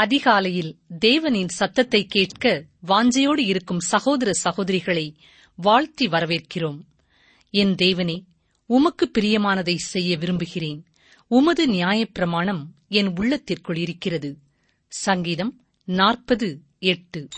அதிகாலையில் தேவனின் சத்தத்தை கேட்க வாஞ்சையோடு இருக்கும் சகோதர சகோதரிகளை வாழ்த்தி வரவேற்கிறோம். என் தேவனே உமக்கு பிரியமானதை செய்ய விரும்புகிறேன். உமது நியாயப்பிரமாணம் என் உள்ளத்திற்குள் இருக்கிறது. சங்கீதம் நாற்பது எட்டு.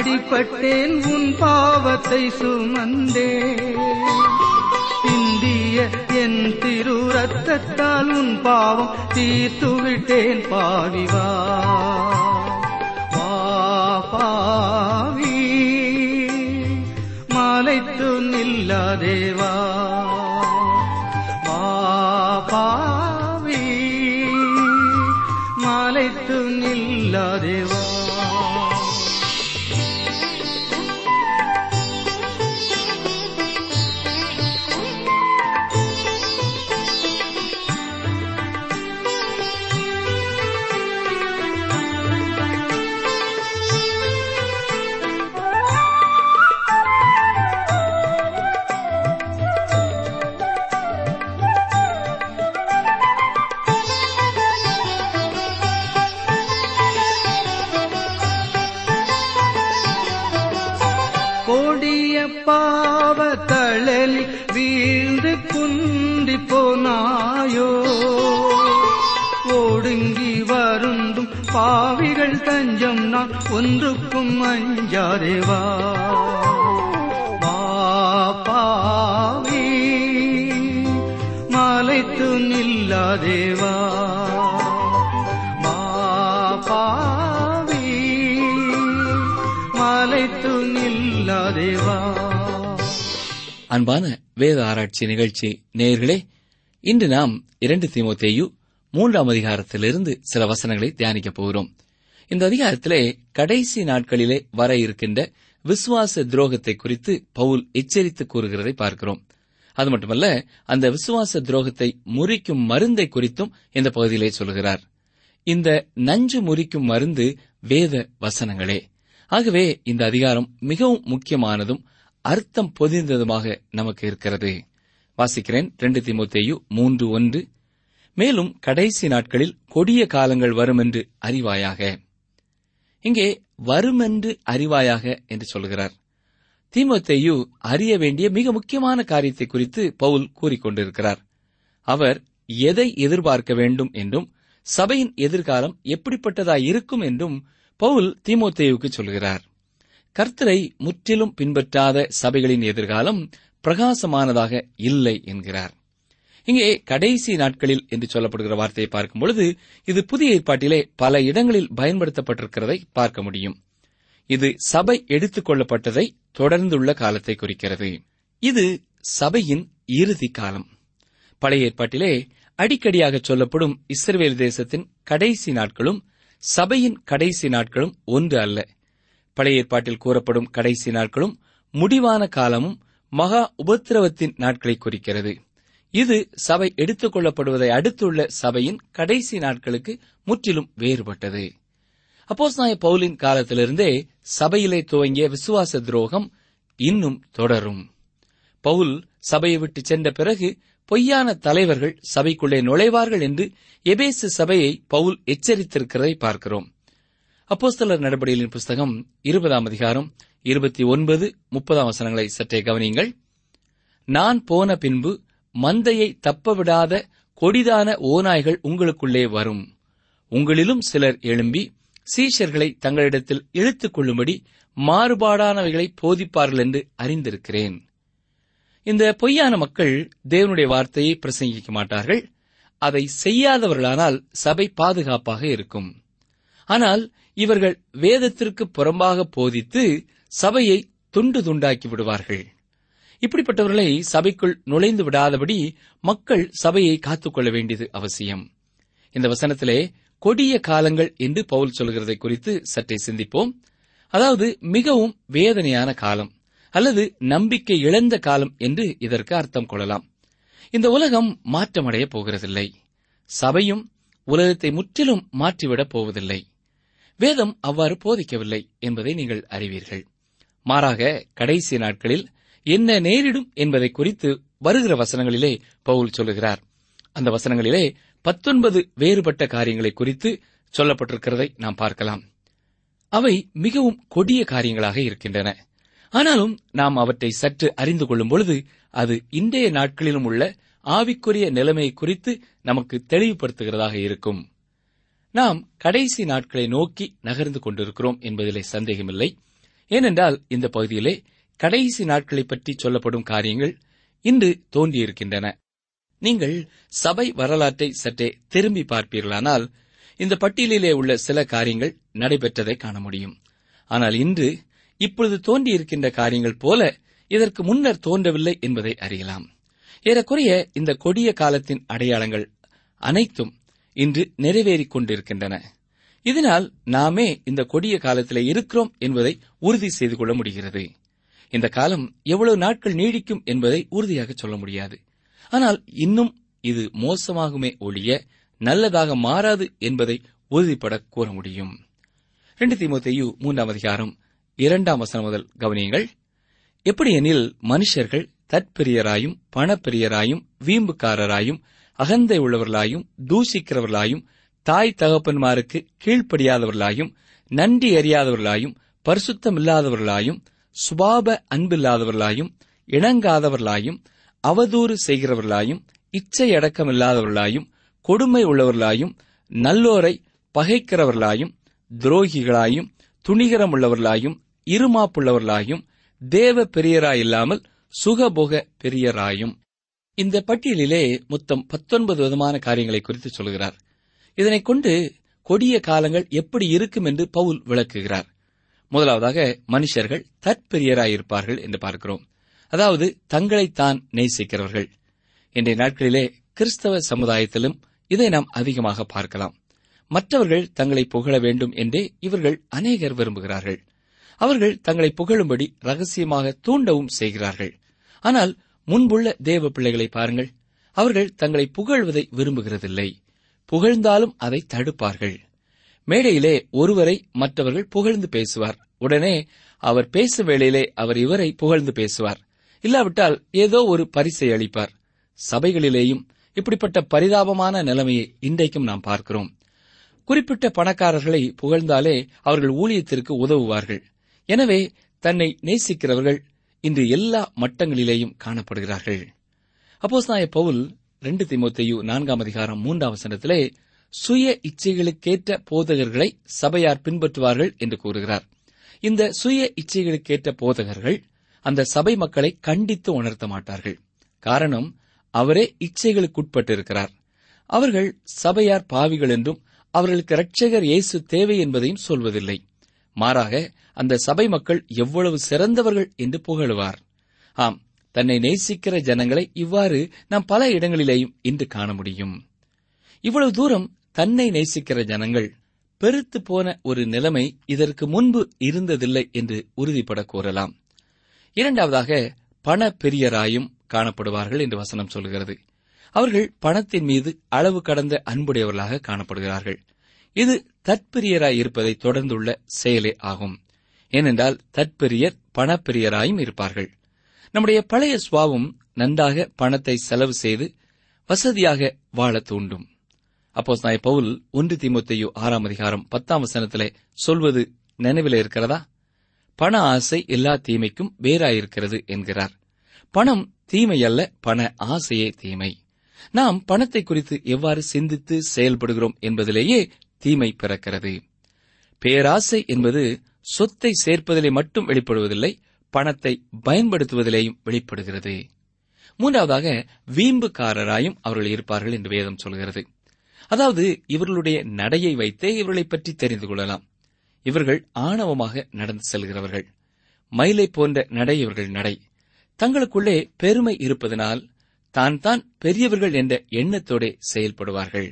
அடிப்பட்டேன் உன் பாவத்தை சுமந்தே சிந்திய என் திரு ரத்தத்தால் உன் பாவம் தீர்த்து விட்டேன் பாவிவா பாவி. மலைத்து நில்லாதேவா நிகழ்ச்சி. நேயர்களே இன்று நாம் இரண்டு தீமோத்தேயு மூன்றாம் அதிகாரத்திலிருந்து சில வசனங்களை தியானிக்கப் போகிறோம். இந்த அதிகாரத்திலே கடைசி நாட்களிலே வர இருக்கின்ற விசுவாச துரோகத்தை குறித்து பவுல் எச்சரித்து கூறுகிறதை பார்க்கிறோம். அது மட்டுமல்ல அந்த விசுவாச துரோகத்தை முறிக்கும் மருந்தை குறித்தும் இந்த பகுதியிலே சொல்கிறார். இந்த நஞ்சு முறிக்கும் மருந்து வேத வசனங்களே. ஆகவே இந்த அதிகாரம் மிகவும் முக்கியமானதும் அர்த்தம் பொதிந்ததுமாக நமக்கு இருக்கிறது. வாசிக்கிறேன். ரெண்டு திமுத்தேயு மூன்று ஒன்று. மேலும் கடைசி நாட்களில் கொடிய காலங்கள் வரும் என்று அறிவாயாக. இங்கே வரும் என்று அறிவாயாக என்று சொல்கிறார். தீமோத்தேயு அறிய வேண்டிய மிக முக்கியமான காரியத்தை குறித்து பவுல் கூறிக்கொண்டிருக்கிறார். அவர் எதை எதிர்பார்க்க வேண்டும் என்றும் சபையின் எதிர்காலம் எப்படிப்பட்டதாய் இருக்கும் என்றும் பவுல் தீமோத்தேயுக்கு சொல்கிறார். கர்த்தரை முற்றிலும் பின்பற்றாத சபைகளின் எதிர்காலம் பிரகாசமானதாக இல்லை என்கிறார். இங்கே கடைசி நாட்களில் என்று சொல்லப்படுகிற வார்த்தையை பார்க்கும் பொழுது இது புதிய ஏற்பாட்டிலே பல இடங்களில் பயன்படுத்தப்பட்டிருக்கிறதை பார்க்க முடியும். இது சபை எடுத்துக் கொள்ளப்பட்டதை தொடர்ந்துள்ள காலத்தை குறிக்கிறது. இது சபையின் இறுதி காலம். பழைய ஏற்பாட்டிலே அடிக்கடியாக சொல்லப்படும் இஸ்ரேல் தேசத்தின் கடைசி நாட்களும் சபையின் கடைசி நாட்களும் ஒன்று அல்ல. பழைய ஏற்பாட்டில் கூறப்படும் கடைசி நாட்களும் முடிவான காலமும் மகா உபத்திரவத்தின் நாட்களை குறிக்கிறது. இது சபை எடுத்துக் கொள்ளப்படுவதை அடுத்துள்ள சபையின் கடைசி நாட்களுக்கு முற்றிலும் வேறுபட்டது. அப்போஸ்நாய பவுலின் காலத்திலிருந்தே சபையிலே துவங்கிய விசுவாச துரோகம் இன்னும் தொடரும். பவுல் சபையை விட்டு சென்ற பிறகு பொய்யான தலைவர்கள் சபைக்குள்ளே நுழைவார்கள் என்று எபேசு சபையை பவுல் எச்சரித்திருக்கிறதை பார்க்கிறோம். அப்போஸ்தலர் நடபடிகளின் புஸ்தகம் இருபதாம் அதிகாரம் இருபத்தி ஒன்பது முப்பதாம் வசனங்களை சற்றே கவனியுங்கள். நான் போன பின்பு மந்தையை தப்பவிடாத கொடிதான ஓநாய்கள் உங்களுக்குள்ளே வரும். உங்களிலும் சிலர் எழும்பி சீஷர்களை தங்களிடத்தில் இழுத்துக் கொள்ளும்படி மாறுபாடானவைகளை போதிப்பார்கள் என்று அறிந்திருக்கிறேன். இந்த பொய்யான மக்கள் தேவனுடைய வார்த்தையை பிரசங்கிக்க மாட்டார்கள். அதை செய்யாதவர்களானால் சபை பாதுகாப்பாக இருக்கும். ஆனால் இவர்கள் வேதத்திற்கு புறம்பாக போதித்து சபையை துண்டு துண்டாக்கி விடுவார்கள். இப்படிப்பட்டவர்களை சபைக்குள் நுழைந்து விடாதபடி மக்கள் சபையை காத்துக்கொள்ள வேண்டியது அவசியம். இந்த வசனத்திலே கொடிய காலங்கள் என்று பவுல் சொல்கிறதை குறித்து சற்றே சிந்திப்போம். அதாவது மிகவும் வேதனையான காலம் அல்லது நம்பிக்கை இழந்த காலம் என்று இதற்கு அர்த்தம் கொள்ளலாம். இந்த உலகம் மாற்றமடைய போகிறதில்லை. சபையும் உலகத்தை முற்றிலும் மாற்றிவிடப் போவதில்லை. வேதம் அவ்வாறு போதிக்கவில்லை என்பதை நீங்கள் அறிவீர்கள். மாறாக கடைசி நாட்களில் என்ன நேரிடும் என்பதை குறித்து வருகிற வசனங்களிலே பவுல் சொல்லுகிறார். அந்த வசனங்களிலே பத்தொன்பது வேறுபட்ட காரியங்களை குறித்து சொல்லப்பட்டிருக்கிறதை நாம் பார்க்கலாம். அவை மிகவும் கொடிய காரியங்களாக இருக்கின்றன. ஆனாலும் நாம் அவற்றை சற்று அறிந்து கொள்ளும் பொழுது அது இன்றைய நாட்களிலும் உள்ள ஆவிக்குரிய நிலைமை குறித்து நமக்கு தெளிவுபடுத்துகிறதாக இருக்கும். நாம் கடைசி நாட்களை நோக்கி நகர்ந்து கொண்டிருக்கிறோம் என்பதிலே சந்தேகமில்லை. ஏனென்றால் இந்த பகுதியிலே கடைசி நாட்களை பற்றி சொல்லப்படும் காரியங்கள் இன்று தோன்றியிருக்கின்றன. நீங்கள் சபை வரலாற்றை சற்றே திரும்பி பார்ப்பீர்களானால் இந்த பட்டியலிலே உள்ள சில காரியங்கள் நடைபெற்றதை காண முடியும். ஆனால் இன்று இப்பொழுது தோன்றியிருக்கின்ற காரியங்கள் போல இதற்கு முன்னர் தோன்றவில்லை என்பதை அறியலாம். ஏறக்குறைய இந்த கொடிய காலத்தின் அடையாளங்கள் அனைத்தும் இன்று நிறைவேறிக் கொண்டிருக்கின்றன. இதனால் நாமே இந்த கொடிய காலத்தில் இருக்கிறோம் என்பதை உறுதி செய்து கொள்ள முடிகிறது. இந்த காலம் எவ்வளவு நாட்கள் நீடிக்கும் என்பதை உறுதியாக சொல்ல முடியாது. ஆனால் இன்னும் இது மோசமாகுமே ஒழிய நல்லதாக மாறாது என்பதை உறுதிப்பட கூற முடியும். ரெண்டு தீமோத்தேயு மூன்றாம் அதிகாரம் இரண்டாம் வசனம் முதல் கவனியுங்கள். எப்படியெனில் மனுஷர்கள் தற்பெரியராயும் பணப்பிரியராயும் வீம்புக்காரராயும் அகந்தை உள்ளவர்களாயும் தூசிக்கிறவர்களாயும் தாய் தகப்பன்மாருக்கு கீழ்ப்படியாதவர்களாயும் நன்றி அறியாதவர்களாயும் பரிசுத்தமில்லாதவர்களாயும் சுபாப அன்பில்லாதவர்களாயும் இணங்காதவர்களாயும் அவதூறு செய்கிறவர்களாயும் இச்சை அடக்கமில்லாதவர்களாயும் கொடுமை உள்ளவர்களாயும் நல்லோரை பகைக்கிறவர்களாயும் துரோகிகளாயும் துணிகரம் உள்ளவர்களாயும் இருமாப்புள்ளவர்களாயும் தேவ பெரியராயில்லாமல் சுகபோக பெரியராயும். இந்த பட்டியலிலே மொத்தம் பத்தொன்பது விதமான காரியங்களை குறித்து சொல்கிறார். இதனைக் கொண்டு கொடிய காலங்கள் எப்படி இருக்கும் என்று பவுல் விளக்குகிறார். முதலாவதாக மனுஷர்கள் தற்பெரியராயிருப்பார்கள் என்று பார்க்கிறோம். அதாவது தங்களைத்தான் நேசிக்கிறவர்கள். இன்றைய நாட்களிலே கிறிஸ்தவ சமுதாயத்திலும் இதை நாம் அதிகமாக பார்க்கலாம். மற்றவர்கள் தங்களை புகழ வேண்டும் என்றே இவர்கள் அநேகர் விரும்புகிறார்கள். அவர்கள் தங்களை புகழும்படி ரகசியமாக தூண்டவும் செய்கிறார்கள். ஆனால் முன்புள்ள தேவ பிள்ளைகளை பாருங்கள். அவர்கள் தங்களை புகழ்வதை விரும்புகிறதில்லை. புகழ்ந்தாலும் அதை தடுப்பார்கள். மேடையிலே ஒருவரை மற்றவர்கள் புகழ்ந்து பேசுவார். உடனே அவர் பேசும் வேளையிலே அவர் இவரை புகழ்ந்து பேசுவார். இல்லாவிட்டால் ஏதோ ஒரு பரிசை அளிப்பார். சபைகளிலேயும் இப்படிப்பட்ட பரிதாபமான நிலைமையை இன்றைக்கும் நாம் பார்க்கிறோம். குறிப்பிட்ட பணக்காரர்களை புகழ்ந்தாலே அவர்கள் ஊழியத்திற்கு உதவுவார்கள். எனவே தன்னை நேசிக்கிறவர்கள் இன்று எல்லா மட்டங்களிலேயும் காணப்படுகிறார்கள். அப்போஸ் நாய பவுல் ரெண்டு திமுத்தையு நான்காம் அதிகாரம் மூன்றாம் வசனத்திலே சுய இச்சைகளுக்கேற்ற போதகர்களை சபையார் பின்பற்றுவார்கள் என்று கூறுகிறார். இந்த சுய இச்சைகளுக்கேற்ற போதகர்கள் அந்த சபை மக்களை கண்டித்து உணர்த்த மாட்டார்கள். காரணம் அவரே இச்சைகளுக்குட்பட்டிருக்கிறார். அவர்கள் சபையார் பாவிகள் என்றும் அவர்களுக்கு இரட்சகர் இயேசு தேவை என்பதையும் சொல்வதில்லை. மாறாக அந்த சபை மக்கள் எவ்வளவு சிறந்தவர்கள் என்று புகழுவார். ஆம் தன்னை நேசிக்கிற ஜனங்களை இவ்வாறு நாம் பல இடங்களிலேயும் இன்று காண முடியும். இவ்வளவு தூரம் தன்னை நேசிக்கிற ஜனங்கள் பெருத்து போன ஒரு நிலைமை இதற்கு முன்பு இருந்ததில்லை என்று உறுதிபட கூறலாம். இரண்டாவதாக பண பெரியராயும் காணப்படுவார்கள் என்று வசனம் சொல்கிறது. அவர்கள் பணத்தின் மீது அளவு கடந்த அன்புடையவர்களாக காணப்படுகிறார்கள். இது தற்பெரியராய் இருப்பதை தொடர்ந்துள்ள செயலே ஆகும். ஏனென்றால் தற்பெரியர் பணப்பிரியராயும் இருப்பார்கள். நம்முடைய பழைய சுவாவம் நன்றாக பணத்தை செலவு செய்து வசதியாக வாழ தூண்டும். அப்போ நாய் பவுல் ஒன்று தீமுத்தையோ ஆறாம் அதிகாரம் பத்தாம் வசனத்திலே சொல்வது நினைவில் இருக்கிறதா? பண ஆசை எல்லா தீமைக்கும் வேறாயிருக்கிறது என்கிறார். பணம் தீமை அல்ல பண ஆசையே தீமை. நாம் பணத்தை குறித்து எவ்வாறு சிந்தித்து செயல்படுகிறோம் என்பதிலேயே தீமை பிறக்கிறது. பேராசை என்பது சொத்தை சேர்ப்பதிலே மட்டும் வெளிப்படுவதில்லை பணத்தை பயன்படுத்துவதிலேயும் வெளிப்படுகிறது. மூன்றாவதாக வீம்புக்காரராயும் அவர்கள் இருப்பார்கள் என்று வேதம் சொல்கிறது. அதாவது இவர்களுடைய நடையை வைத்தே இவர்களை பற்றி தெரிந்து கொள்ளலாம். இவர்கள் ஆணவமாக நடந்து செல்கிறவர்கள். மயிலை போன்ற நடை இவர்கள் நடை. தங்களுக்குள்ளே பெருமை இருப்பதனால் தான் தான் பெரியவர்கள் என்ற எண்ணத்தோடே செயல்படுவார்கள்.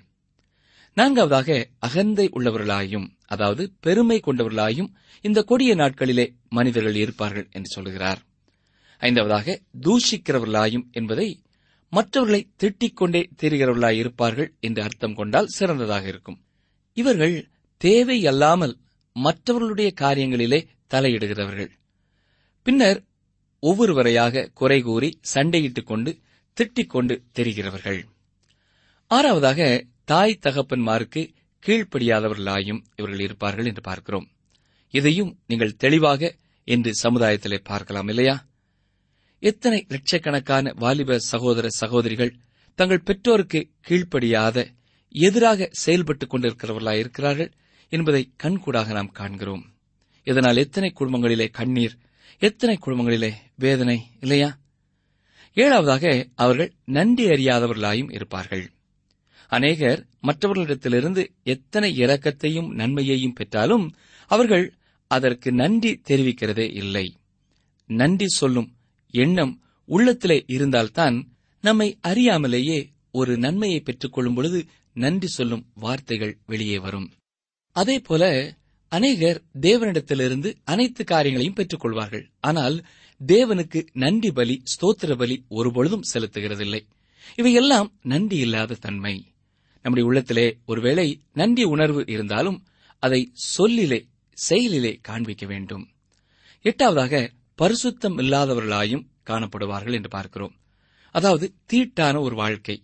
நான்காவதாக அகந்தை உள்ளவர்களாயும் அதாவது பெருமை கொண்டவர்களாயும் இந்த கொடிய நாட்களிலே மனிதர்கள் இருப்பார்கள் என்று சொல்லுகிறார் ஐந்தாவதாக தூஷிக்கிறவர்களாயும் என்பதை மற்றவர்களை திட்டிக் கொண்டே தீர்கிறவர்களாய் இருப்பார்கள் என்று அர்த்தம் கொண்டால் சிறந்ததாக இருக்கும். இவர்கள் தேவையல்லாமல் மற்றவர்களுடைய காரியங்களிலே தலையிடுகிறவர்கள். பின்னர் ஒவ்வொருவரையாக குறை கூறி சண்டையிட்டுக் கொண்டு திட்டிக் கொண்டு தெரிகிறவர்கள். ஆறாவதாக தாய் தகப்பன்மாருக்கு கீழ்ப்படியாதவர்களாயும் இவர்கள் இருப்பார்கள் என்று பார்க்கிறோம். இதையும் நீங்கள் தெளிவாக இன்று சமுதாயத்திலே பார்க்கலாம் இல்லையா? எத்தனை லட்சக்கணக்கான வாலிப சகோதர சகோதரிகள் தங்கள் பெற்றோருக்கு கீழ்ப்படியாத எதிராக செயல்பட்டுக் கொண்டிருக்கிறவர்களாய் இருக்கிறார்கள் என்பதை கண்கூடாக நாம் காண்கிறோம். இதனால் எத்தனை குடும்பங்களிலே கண்ணீர் எத்தனை குடும்பங்களிலே வேதனை இல்லையா? ஏழாவதாக அவர்கள் நன்றி அறியாதவர்களாயும் இருப்பார்கள். அநேகர் மற்றவர்களிடத்திலிருந்து எத்தனை இரக்கத்தையும் நன்மையையும் பெற்றாலும் அவர்கள் அதற்கு நன்றி தெரிவிக்கிறதே இல்லை. நன்றி சொல்லும் எண்ணம் உள்ளத்திலே இருந்தால்தான் நம்மை அறியாமலேயே ஒரு நன்மையை பெற்றுக் கொள்ளும் பொழுது நன்றி சொல்லும் வார்த்தைகள் வெளியே வரும். அதே போல அநேகர் தேவனிடத்திலிருந்து அனைத்து காரியங்களையும் பெற்றுக் கொள்வார்கள் ஆனால் தேவனுக்கு நன்றி பலி ஸ்தோத்திர பலி ஒருபொழுதும் செலுத்துகிறதில்லை. இவையெல்லாம் நன்றி இல்லாத தன்மை. நம்முடைய உள்ளத்திலே ஒருவேளை நன்றி உணர்வு இருந்தாலும் அதை சொல்லிலே செயலிலே காண்பிக்க வேண்டும். எட்டாவதாக பரிசுத்தம் இல்லாதவர்களாயும் காணப்படுவார்கள் என்று பார்க்கிறோம். அதாவது தீட்டான ஒரு வாழ்க்கை.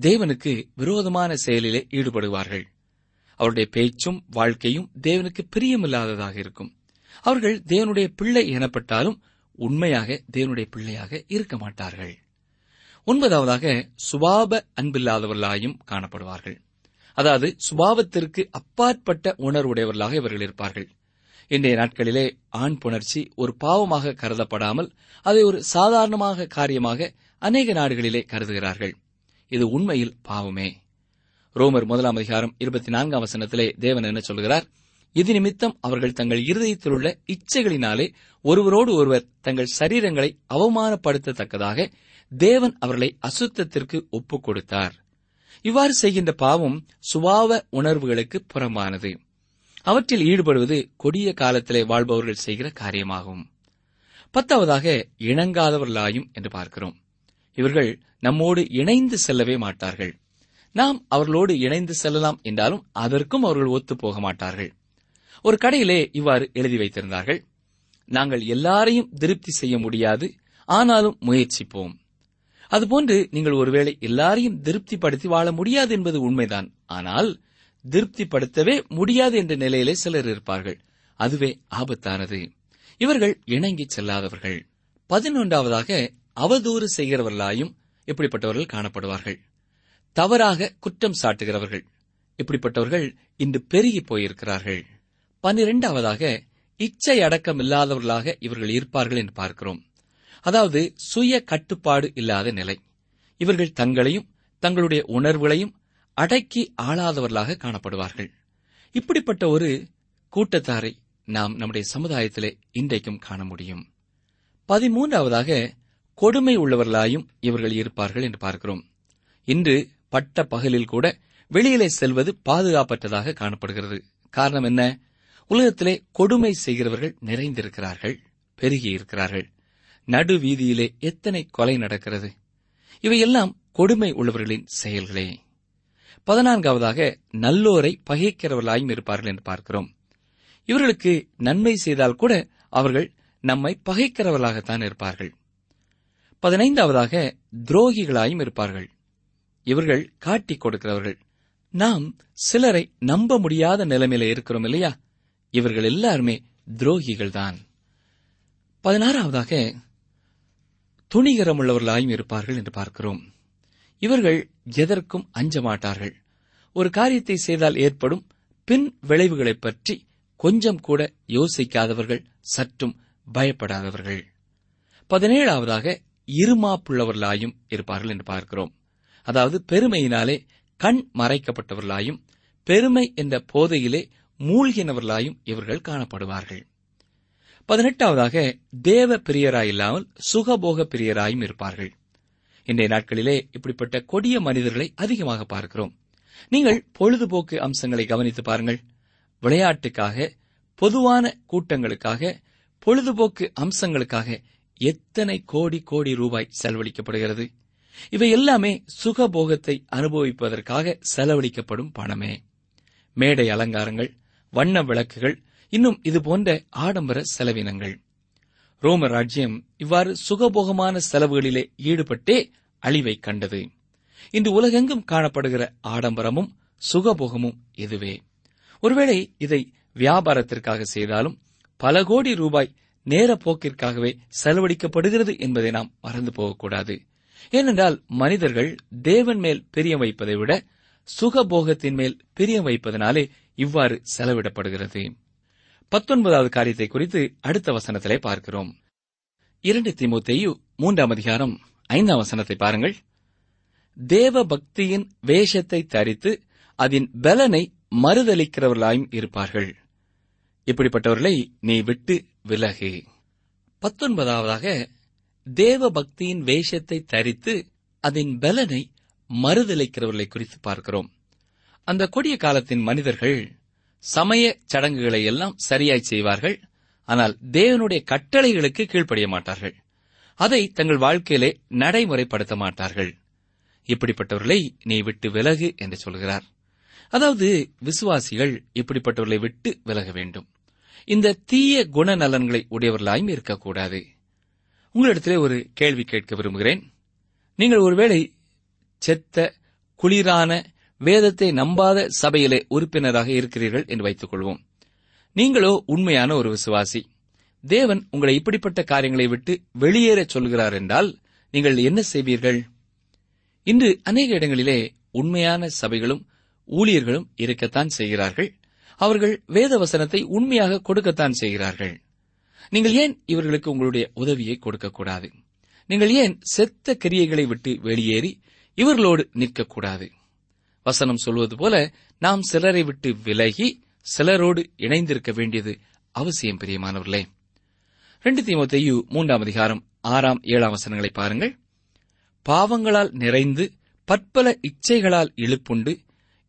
தேவனுக்கு விரோதமான செயலிலே ஈடுபடுவார்கள். அவருடைய பேச்சும் வாழ்க்கையும் தேவனுக்கு பிரியமில்லாததாக இருக்கும். அவர்கள் தேவனுடைய பிள்ளை எனப்பட்டாலும் உண்மையாக தேவனுடைய பிள்ளையாக இருக்க மாட்டார்கள். ஒன்பதாவதாக சுபாப அன்பில்லாதவர்களாயும் காணப்படுவார்கள். அதாவது சுபாவத்திற்கு அப்பாற்பட்ட உணர்வுடையவர்களாக இவர்கள் இருப்பார்கள். இன்றைய நாட்களிலே ஆண் புணர்ச்சி ஒரு பாவமாக கருதப்படாமல் அதை ஒரு சாதாரணமாக காரியமாக அநேக நாடுகளிலே கருதுகிறார்கள். இது உண்மையில் பாவமே. ரோமர் முதலாம் அதிகாரம் இருபத்தி நான்காம் வசனத்திலே தேவன் என்ன சொல்கிறார்? இது நிமித்தம் அவர்கள் தங்கள் இருதயத்தில் உள்ள இச்சைகளினாலே ஒருவரோடு ஒருவர் தங்கள் சரீரங்களை அவமானப்படுத்தத்தக்கதாக தேவன் அவர்களை அசுத்தத்திற்கு ஒப்புக் கொடுத்தார் இவ்வாறு செய்கின்ற பாவம் சுபாவ உணர்வுகளுக்கு புறம்பானது. அவற்றில் ஈடுபடுவது கொடிய காலத்திலே வாழ்பவர்கள் செய்கிற காரியமாகும். பத்தாவதாக இணங்காதவர்களாயும் என்று பார்க்கிறோம். இவர்கள் நம்மோடு இணைந்து செல்லவே மாட்டார்கள். நாம் அவர்களோடு இணைந்து செல்லலாம் என்றாலும் அதற்கும் அவர்கள் ஒத்து போக மாட்டார்கள். ஒரு கடையிலே இவ்வாறு எழுதி வைத்திருந்தார்கள். நாங்கள் எல்லாரையும் திருப்தி செய்ய முடியாது ஆனாலும் முயற்சிப்போம். அதுபோன்று நீங்கள் ஒருவேளை எல்லாரையும் திருப்திப்படுத்தி வாழ முடியாது என்பது உண்மைதான். ஆனால் திருப்திப்படுத்தவே முடியாது என்ற நிலையிலே சிலர் இருப்பார்கள். அதுவே ஆபத்தானது. இவர்கள் இணங்கி செல்லாதவர்கள். பதினொன்றாவதாக அவதூறு செய்கிறவர்களாயும் இப்படிப்பட்டவர்கள் காணப்படுவார்கள். தவறாக குற்றம் சாட்டுகிறவர்கள் இப்படிப்பட்டவர்கள் இன்று பெருகி போயிருக்கிறார்கள். பன்னிரெண்டாவதாக இச்சை அடக்கம் இல்லாதவர்களாக இவர்கள் இருப்பார்கள் என்று பார்க்கிறோம். அதாவது சுய கட்டுப்பாடு இல்லாத நிலை. இவர்கள் தங்களையும் தங்களுடைய உணர்வுகளையும் அடக்கி ஆளாதவர்களாக காணப்படுவார்கள். இப்படிப்பட்ட ஒரு கூட்டத்தாரை நாம் நம்முடைய சமுதாயத்திலே இன்றைக்கும் காண முடியும். பதிமூன்றாவதாக கொடுமை உள்ளவர்களாயும் இவர்கள் இருப்பார்கள் என்று பார்க்கிறோம். இன்று பட்ட பகலில் கூட வெளியிலே செல்வது பாதுகாப்பற்றதாக காணப்படுகிறது. காரணம் என்ன? உலகத்திலே கொடுமை செய்கிறவர்கள் நிறைந்திருக்கிறார்கள் பெருகி இருக்கிறார்கள். நடு வீதியிலே எத்தனை கொலை நடக்கிறது? இவையெல்லாம் கொடுமை உள்ளவர்களின் செயல்களே. பதினான்காவதாக நல்லோரை பகைக்கிறவர்களாயும் இருப்பார்கள் என்று பார்க்கிறோம். இவர்களுக்கு நன்மை செய்தால் கூட அவர்கள் நம்மை பகைக்கிறவர்களாகத்தான் இருப்பார்கள். பதினைந்தாவதாக துரோகிகளாயும் இருப்பார்கள். இவர்கள் காட்டிக் கொடுக்கிறவர்கள். நாம் சிலரை நம்ப முடியாத நிலைமையில இருக்கிறோம் இல்லையா? இவர்கள் எல்லாருமே துரோகிகள் தான் பதினாறாவதாக துணிகரமுள்ளவர்களாயும் இருப்பார்கள் என்று பார்க்கிறோம். இவர்கள் எதற்கும் அஞ்ச மாட்டார்கள் ஒரு காரியத்தை செய்தால் ஏற்படும் பின் விளைவுகளைப் பற்றி கொஞ்சம் கூட யோசிக்காதவர்கள் சற்றும் பயப்படாதவர்கள். பதினேழாவதாக இருமாப்புள்ளவர்களாயும் இருப்பார்கள் என்று பார்க்கிறோம். அதாவது பெருமையினாலே கண் மறைக்கப்பட்டவர்களாயும் பெருமை என்ற போதையிலே மூழ்கினவர்களாயும் இவர்கள் காணப்படுவார்கள். பதினெட்டாவதாக தேவ பிரியராயில்லாமல் சுகபோக பிரியராயும் இருப்பார்கள். இன்றைய நாட்களிலே இப்படிப்பட்ட கொடிய மனிதர்களை அதிகமாக பார்க்கிறோம். நீங்கள் பொழுதுபோக்கு அம்சங்களை கவனித்து பாருங்கள். விளையாட்டுக்காக பொதுவான கூட்டங்களுக்காக பொழுதுபோக்கு அம்சங்களுக்காக எத்தனை கோடி கோடி ரூபாய் செலவழிக்கப்படுகிறது. இவை எல்லாமே சுகபோகத்தை அனுபவிப்பதற்காக செலவழிக்கப்படும் பணமே. மேடை அலங்காரங்கள் வண்ண விளக்குகள் இன்னும் இது போன்ற ஆடம்பர செலவினங்கள். ரோம ராஜ்யம் இவ்வாறு சுகபோகமான செலவுகளிலே ஈடுபட்டே அழிவை கண்டது. இன்று உலகெங்கும் காணப்படுகிற ஆடம்பரமும் சுகபோகமும் இதுவே. ஒருவேளை இதை வியாபாரத்திற்காக செய்தாலும் பல கோடி ரூபாய் நேர போக்கிற்காகவே செலவழிக்கப்படுகிறது என்பதை நாம் மறந்து போகக்கூடாது. ஏனென்றால் மனிதர்கள் தேவன் மேல் பிரியம் வைப்பதை விட சுகபோகத்தின் மேல் பிரியம் வைப்பதனாலே இவ்வாறு செலவிடப்படுகிறது. பத்தொன்பதாவது காரியத்தை குறித்து அடுத்த வசனத்திலே பார்க்கிறோம். இரண்டு திமுத்தேயு மூன்றாம் அதிகாரம் ஐந்தாம் வசனத்தை பாருங்கள். தேவ பக்தியின் வேஷத்தை தரித்து அதன் பலனை மறுதளிக்கிறவர்களாயும் இருப்பார்கள். இப்படிப்பட்டவர்களை நீ விட்டு விலகு. பத்தொன்பதாவதாக தேவ பக்தியின் வேஷத்தை தரித்து அதன் பலனை மறுதளிக்கிறவர்களை குறித்து பார்க்கிறோம். அந்த கொடிய காலத்தின் மனிதர்கள் சமய சடங்குகளை எல்லாம் சரியாய் செய்வார்கள். ஆனால் தேவனுடைய கட்டளைகளுக்கு கீழ்ப்படிய மாட்டார்கள். அதை தங்கள் வாழ்க்கையிலே நடைமுறைப்படுத்த மாட்டார்கள். இப்படிப்பட்டவர்களை நீ விட்டு விலகு என்று சொல்கிறார். அதாவது விசுவாசிகள் இப்படிப்பட்டவர்களை விட்டு விலக வேண்டும். இந்த தீய குணநலன்களை உடையவர்களாயும் இருக்கக்கூடாது. உங்களிடத்திலே ஒரு கேள்வி கேட்க விரும்புகிறேன். நீங்கள் ஒருவேளை செத்த குளிரான வேதத்தை நம்பாத சபையிலே உறுப்பினராக இருக்கிறீர்கள் என்று வைத்துக் கொள்வோம் நீங்களோ உண்மையான ஒரு விசுவாசி. தேவன் உங்களை இப்படிப்பட்ட காரியங்களை விட்டு வெளியேற சொல்கிறார் என்றால் நீங்கள் என்ன செய்வீர்கள்? இன்று அநேக இடங்களிலே உண்மையான சபைகளும் ஊழியர்களும் இருக்கத்தான் செய்கிறார்கள். அவர்கள் வேத வசனத்தை உண்மையாக கொடுக்கத்தான் செய்கிறார்கள். நீங்கள் ஏன் இவர்களுக்கு உங்களுடைய உதவியை கொடுக்கக்கூடாது? நீங்கள் ஏன் செத்த கிரியைகளை விட்டு வெளியேறி இவர்களோடு நிற்கக்கூடாது? வசனம் சொல்வது போல நாம் சிலரை விட்டு விலகி சிலரோடு இணைந்திருக்க வேண்டியது அவசியம் பிரியமானவர்களே. ரெண்டு தீமத்தையு மூன்றாம் அதிகாரம் ஆறாம் ஏழாம் வசனங்களை பாருங்கள். பாவங்களால் நிறைந்து பற்பல இச்சைகளால் இழுப்புண்டு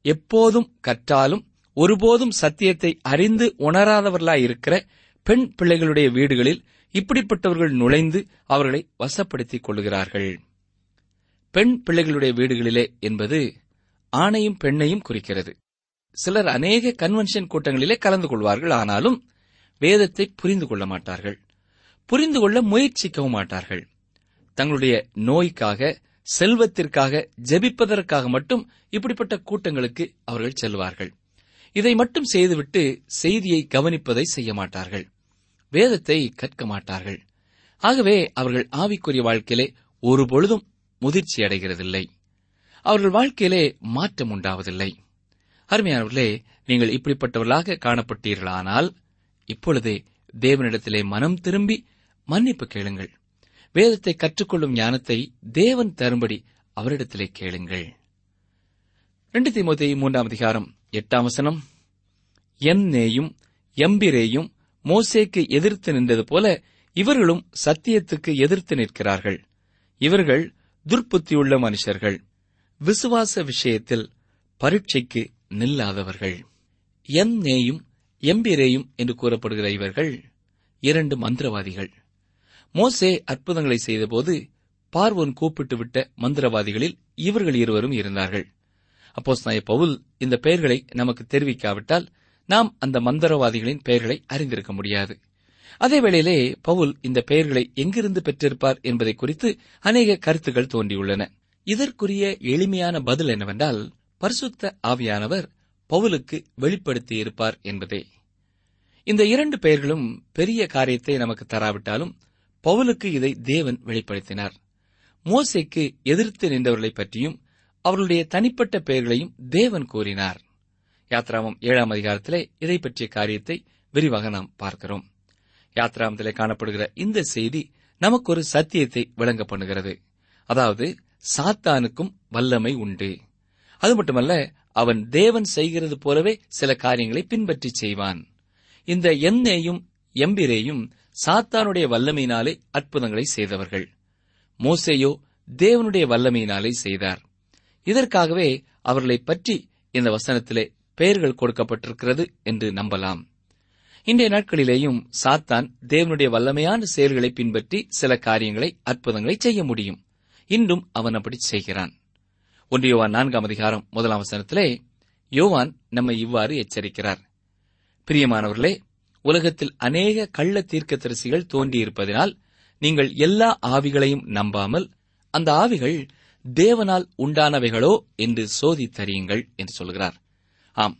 எப்போதும் கற்றாலும் ஒருபோதும் சத்தியத்தை அறிந்து உணராதவர்களாயிருக்கிற பெண் பிள்ளைகளுடைய வீடுகளில் இப்படிப்பட்டவர்கள் நுழைந்து அவர்களை வசப்படுத்திக் கொள்கிறார்கள் பெண் பிள்ளைகளுடைய வீடுகளிலே என்பது ஆணையும் பெண்ணையும் குறிக்கிறது. சிலர் அநேக கன்வென்ஷன் கூட்டங்களிலே கலந்து கொள்வார்கள். ஆனாலும் வேதத்தை புரிந்து கொள்ள மாட்டார்கள். புரிந்து கொள்ள முயற்சிக்கவும் மாட்டார்கள். தங்களுடைய நோய்க்காக செல்வத்திற்காக ஜெபிப்பதற்காக மட்டும் இப்படிப்பட்ட கூட்டங்களுக்கு அவர்கள் செல்வார்கள். இதை மட்டும் செய்துவிட்டு செய்தியை கவனிப்பதை செய்ய மாட்டார்கள். வேதத்தை கற்க மாட்டார்கள். ஆகவே அவர்கள் ஆவிக்குரிய வாழ்க்கையிலே ஒருபொழுதும் முதிர்ச்சி அடைகிறதில்லை அவர்கள் வாழ்க்கையிலே மாற்றம் உண்டாவதில்லை. அருமையானவர்களே நீங்கள் இப்படிப்பட்டவர்களாக காணப்பட்டீர்களானால் இப்பொழுதே தேவனிடத்திலே மனம் திரும்பி மன்னிப்பு கேளுங்கள். வேதத்தை கற்றுக்கொள்ளும் ஞானத்தை தேவன் தரும்படி அவரிடத்திலே கேளுங்கள். ரெண்டு தீமோத்தேயு மூன்றாம் அதிகாரம் எட்டாம் வசனம். எம்னேயும் எம்பிரேயும் மோசேக்கு எதிர்த்து நின்றது போல இவர்களும் சத்தியத்துக்கு எதிர்த்து நிற்கிறார்கள். இவர்கள் துர்ப்புத்தியுள்ள மனுஷர்கள். விசுவாச விஷயத்தில் பரீட்சைக்கு நில்லாதவர்கள். எம்னேயும் எம்பிரேயும் என்று கூறப்படுகிற இவர்கள் இரண்டு மந்திரவாதிகள். மோசே அற்புதங்களை செய்தபோது பார்வோன் கூப்பிட்டுவிட்ட மந்திரவாதிகளில் இவர்கள் இருவரும் இருந்தார்கள். அப்போஸ் பவுல் இந்த பெயர்களை நமக்கு தெரிவிக்காவிட்டால் நாம் அந்த மந்திரவாதிகளின் பெயர்களை அறிந்திருக்க முடியாது. அதே வேளையிலே பவுல் இந்த பெயர்களை எங்கிருந்து பெற்றிருப்பார் என்பதை குறித்து அநேக கருத்துக்கள் தோன்றியுள்ளன. இதற்குரிய எளிமையான பதில் என்னவென்றால் பரிசுத்த ஆவியானவர் பவுலுக்கு வெளிப்படுத்தியிருப்பார் என்பதே. இந்த இரண்டு பெயர்களும் பெரிய காரியத்தை நமக்கு தராவிட்டாலும் பவுலுக்கு இதை தேவன் வெளிப்படுத்தினார். மோசைக்கு எதிர்த்து நின்றவர்களை பற்றியும் அவர்களுடைய தனிப்பட்ட பெயர்களையும் தேவன் கூறினார். யாத்ராமம் ஏழாம் அதிகாரத்திலே இதை பற்றிய காரியத்தை விரிவாக நாம் பார்க்கிறோம். யாத்ராமத்திலே காணப்படுகிற இந்த செய்தி நமக்கு ஒரு சத்தியத்தை விளங்க பண்ணுகிறது. அதாவது சாத்தானுக்கும் வல்லமை உண்டு. அது மட்டுமல்ல அவன் தேவன் செய்கிறது போலவே சில காரியங்களை பின்பற்றி செய்வான். இந்த எண்ணேயும் எம்பிரேயும் சாத்தானுடைய வல்லமையினாலே அற்புதங்களை செய்தவர்கள். மோசேயோ தேவனுடைய வல்லமையினாலே செய்தார். இதற்காகவே அவர்களை பற்றி இந்த வசனத்திலே பெயர்கள் கொடுக்கப்பட்டிருக்கிறது என்று நம்பலாம். இன்றைய நாட்களிலேயும் சாத்தான் தேவனுடைய வல்லமையான செயல்களை பின்பற்றி சில காரியங்களை அற்புதங்களை செய்ய முடியும். இன்றும் அவன் அப்படி செய்கிறான். ஒன்று யோவான் நான்காம் அதிகாரம் முதலாம் வசனத்திலே யோவான் நம்மை இவ்வாறு எச்சரிக்கிறார். பிரியமானவர்களே உலகத்தில் அநேக கள்ள தீர்க்க தரிசிகள் தோன்றியிருப்பதினால் நீங்கள் எல்லா ஆவிகளையும் நம்பாமல் அந்த ஆவிகள் தேவனால் உண்டானவைகளோ என்று சோதித்தறியுங்கள் என்று சொல்கிறார். ஆம்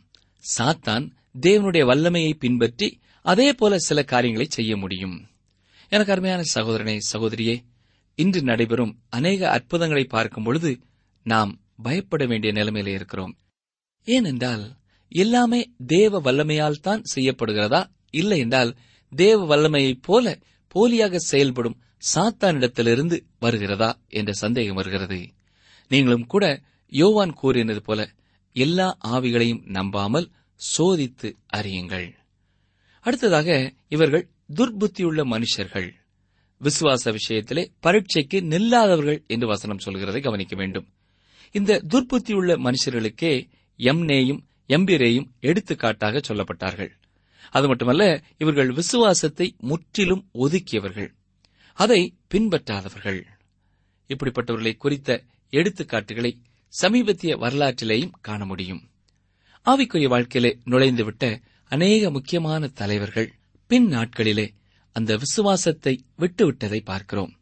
சாத்தான் தேவனுடைய வல்லமையை பின்பற்றி அதே போல சில காரியங்களை செய்ய முடியும். எனக்கு அருமையான சகோதரனே சகோதரியே இன்று நடைபெறும் அநேக அற்புதங்களை பார்க்கும் பொழுது நாம் பயப்பட வேண்டிய நிலைமையில இருக்கிறோம். ஏனென்றால் எல்லாமே தேவ வல்லமையால் தான் செய்யப்படுகிறதா? இல்லை என்றால் தேவ வல்லமையைப் போல போலியாக செயல்படும் சாத்தானிடத்திலிருந்து வருகிறதா என்ற சந்தேகம் வருகிறது. நீங்களும் கூட யோவான் கூறினது போல எல்லா ஆவிகளையும் நம்பாமல் சோதித்து அறியுங்கள். அடுத்ததாக இவர்கள் துர்புத்தியுள்ள மனுஷர்கள். விசுவாச விஷயத்திலே பரீட்சைக்கு நில்லாதவர்கள் என்று வசனம் சொல்கிறதை கவனிக்க வேண்டும். இந்த துர்புத்தியுள்ள மனுஷர்களுக்கே எம்னேயும் எம்பிரேயும் எடுத்துக்காட்டாக சொல்லப்பட்டார்கள். அது மட்டுமல்ல இவர்கள் விசுவாசத்தை முற்றிலும் ஒதுக்கியவர்கள். அதை பின்பற்றாதவர்கள். இப்படிப்பட்டவர்களை குறித்த எடுத்துக்காட்டுகளை சமீபத்திய வரலாற்றிலேயும் காண முடியும். ஆவிக்குரிய வாழ்க்கையிலே நுழைந்துவிட்ட அநேக முக்கியமான தலைவர்கள் பின் நாட்களிலே அந்த விசுவாசத்தை விட்டுவிட்டதை பார்க்கிறோம்.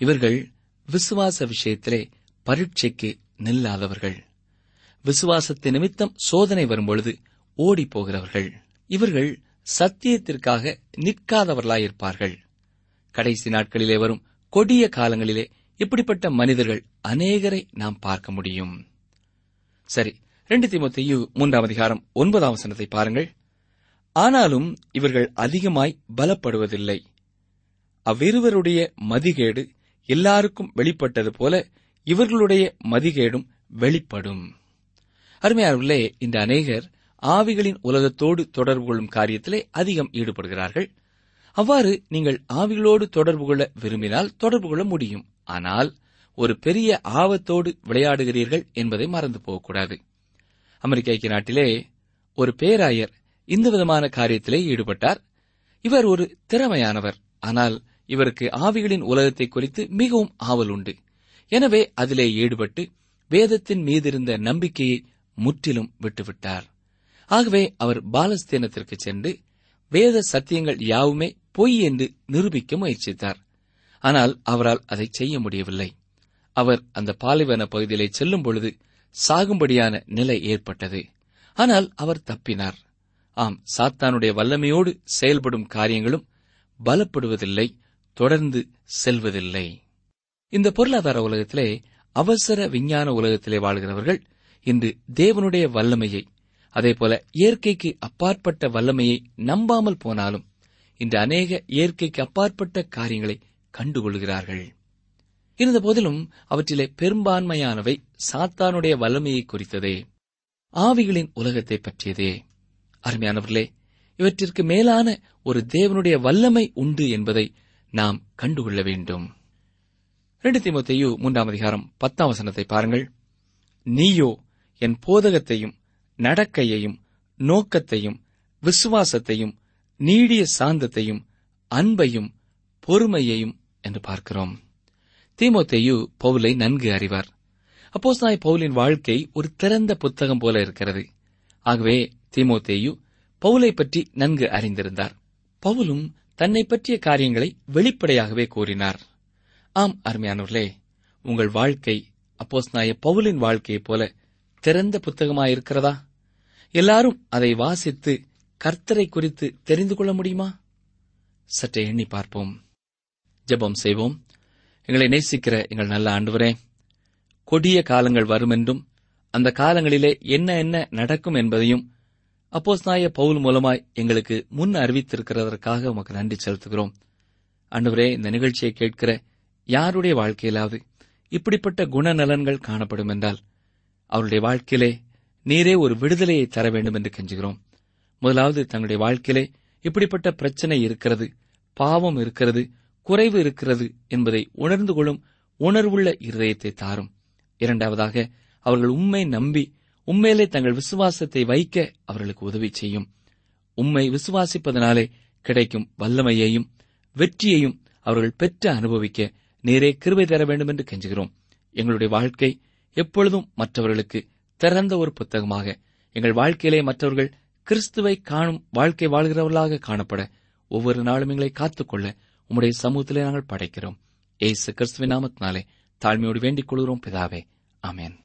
இவர்கள் விசுவாச விஷயத்திலே பரீட்சைக்கு நில்லாதவர்கள். விசுவாசத்தை நிமித்தம் சோதனை வரும்பொழுது ஓடி போகிறவர்கள். இவர்கள் சத்தியத்திற்காக நிற்காதவர்களாயிருப்பார்கள். கடைசி நாட்களிலே வரும் கொடிய காலங்களிலே இப்படிப்பட்ட மனிதர்கள் அநேகரை நாம் பார்க்க முடியும். சரி ரெண்டு திமுத்தையு மூன்றாம் அதிகாரம் ஒன்பதாம் வசனத்தை பாருங்கள். ஆனாலும் இவர்கள் அதிகமாய் பலப்படுவதில்லை. அவ்விருவருடைய மதிகேடு எல்லாருக்கும் வெளிப்பட்டது போல இவர்களுடைய மதிகேடும் வெளிப்படும். அருமையானவர்களே இந்த அநேகர் ஆவிகளின் உலகத்தோடு தொடர்பு கொள்ளும் காரியத்திலே அதிகம் ஈடுபடுகிறார்கள். அவ்வாறு நீங்கள் ஆவிகளோடு தொடர்பு கொள்ள விரும்பினால் தொடர்பு கொள்ள முடியும். ஆனால் ஒரு பெரிய ஆபத்தோடு விளையாடுகிறீர்கள் என்பதை மறந்து போகக்கூடாது. அமெரிக்க ஐக்கிய நாட்டிலே ஒரு பேராயர் இந்த விதமான காரியத்திலே ஈடுபட்டார். இவர் ஒரு திறமையானவர். ஆனால் இவருக்கு ஆவிகளின் உலகத்தை குறித்து மிகவும் ஆவல் உண்டு. எனவே அதிலே ஈடுபட்டு வேதத்தின் மீதிருந்த நம்பிக்கையை முற்றிலும் விட்டுவிட்டார். ஆகவே அவர் பாலஸ்தீனத்திற்கு சென்று வேத சத்தியங்கள் யாவுமே பொய் என்று நிரூபிக்க முயற்சித்தார். ஆனால் அவரால் அதை செய்ய முடியவில்லை. அவர் அந்த பாலைவன பகுதியிலே செல்லும் பொழுது சாகும்படியான நிலை ஏற்பட்டது. ஆனால் அவர் தப்பினார். ஆம் சாத்தானுடைய வல்லமையோடு செயல்படும் காரியங்களும் பலப்படுவதில்லை தொடர்ந்து செல்வதில்லை. இந்த பொருளாதார உலகத்திலே அவசர விஞ்ஞான உலகத்திலே வாழ்கிறவர்கள் இன்று தேவனுடைய வல்லமையை அதேபோல இயற்கைக்கு அப்பாற்பட்ட வல்லமையை நம்பாமல் போனாலும் இன்று அநேக இயற்கைக்கு அப்பாற்பட்ட காரியங்களை கண்டுகொள்கிறார்கள். இருந்த போதிலும் அவற்றிலே பெரும்பான்மையானவை சாத்தானுடைய வல்லமையை குறித்ததே ஆவிகளின் உலகத்தை பற்றியதே. அருமையானவர்களே இவற்றிற்கு மேலான ஒரு தேவனுடைய வல்லமை உண்டு என்பதை நாம் கண்டுகொள்ள வேண்டும். ரெண்டு தீமோத்தேயு மூன்றாம் அதிகாரம் பத்தாம் வசனத்தை பாருங்கள். நீயோ என் போதகத்தையும் நடக்கையையும் நோக்கத்தையும் விசுவாசத்தையும் நீடிய சாந்தத்தையும் அன்பையும் பொறுமையையும் என்று பார்க்கிறோம். தீமோத்தேயு பவுலை நன்கு அறிவார். அப்போஸ்தாய் பவுலின் வாழ்க்கை ஒரு திறந்த புத்தகம் போல இருக்கிறது. ஆகவே தீமோத்தேயு பவுலை பற்றி நன்கு அறிந்திருந்தார். பவுலும் தன்னை பற்றிய காரியங்களை வெளிப்படையாகவே கூறினார். ஆம் அருமையானவர்களே உங்கள் வாழ்க்கை அப்போஸ் நாய பவுலின் வாழ்க்கையைப் போல திறந்த புத்தகமாயிருக்கிறதா? எல்லாரும் அதை வாசித்து கர்த்தரை குறித்து தெரிந்து கொள்ள முடியுமா? சற்றே எண்ணி பார்ப்போம். ஜெபம் செய்வோம். எங்களை நேசிக்கிற எங்கள் நல்ல ஆண்டுவரே கொடிய காலங்கள் வருமென்றும் அந்த காலங்களிலே என்ன என்ன நடக்கும் என்பதையும் அப்போஸ் நாய பவுல் மூலமாய் எங்களுக்கு முன் அறிவித்திருக்கிறதற்காக உமக்கு நன்றி செலுத்துகிறோம். அன்றுவரே இந்த நிகழ்ச்சியை கேட்கிற யாருடைய வாழ்க்கையிலாவது இப்படிப்பட்ட குணநலன்கள் காணப்படும் என்றால் அவருடைய வாழ்க்கையிலே நீரே ஒரு விடுதலையை தர வேண்டும் என்று கெஞ்சுகிறோம். முதலாவது தங்களுடைய வாழ்க்கையிலே இப்படிப்பட்ட பிரச்சனை இருக்கிறது பாவம் இருக்கிறது குறைவு இருக்கிறது என்பதை உணர்ந்து கொள்ளும் உணர்வுள்ள இருதயத்தை தாரும். இரண்டாவதாக அவர்கள் உண்மை நம்பி உண்மையிலே தங்கள் விசுவாசத்தை வைக்க அவர்களுக்கு உதவி செய்யும். உம்மை விசுவாசிப்பதனாலே கிடைக்கும் வல்லமையையும் வெற்றியையும் அவர்கள் பெற்று அனுபவிக்க நேரே கிருபை தர வேண்டும் என்று கெஞ்சுகிறோம். எங்களுடைய வாழ்க்கை எப்பொழுதும் மற்றவர்களுக்கு திறந்த ஒரு புத்தகமாக எங்கள் வாழ்க்கையிலே மற்றவர்கள் கிறிஸ்துவை காணும் வாழ்க்கை வாழ்கிறவர்களாக காணப்பட ஒவ்வொரு நாளும் எங்களை காத்துக்கொள்ள உம்முடைய சமூகத்திலே நாங்கள் படைக்கிறோம். ஏசு கிறிஸ்துவின் நாமத்தினாலே தாழ்மையோடு வேண்டிக் கொள்கிறோம் பிதாவே. அமேன்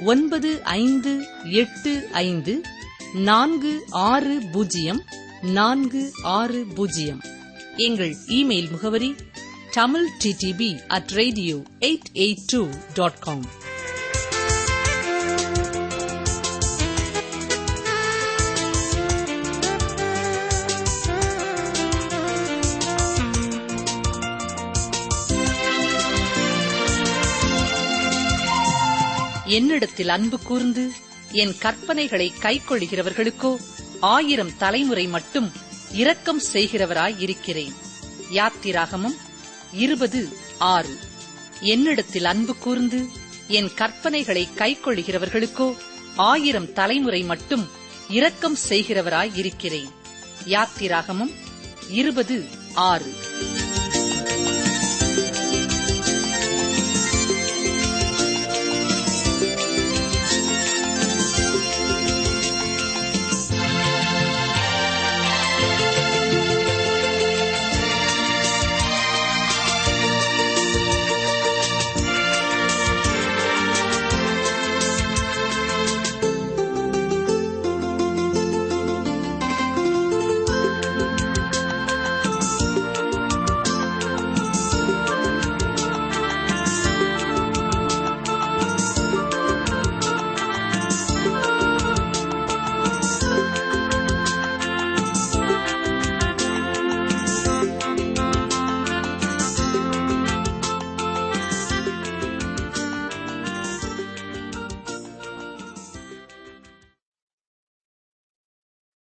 ஒன்பது ஐந்து எட்டு ஐந்து நான்கு ஆறு பூஜ்ஜியம் நான்கு ஆறு பூஜ்ஜியம். எங்கள் இமெயில் முகவரி Tamil DTP at radio eight eight two dot com என்னிடத்தில் அன்பு கூர்ந்து என் கற்பனைகளை கைக்கொள்கிறவர்களுக்கோ ஆயிரம் தலைமுறை மட்டும் இரக்கம் செய்கிறவராய் இருக்கிறேன் யாத்திராகமம் இருபது ஆறு. என்னிடத்தில் அன்பு கூர்ந்து என் கற்பனைகளை கைக்கொள்கிறவர்களுக்கோ ஆயிரம் தலைமுறை மட்டும் இரக்கம் செய்கிறவராய் இருக்கிறேன் யாத்திராகமம் இருபது ஆறு.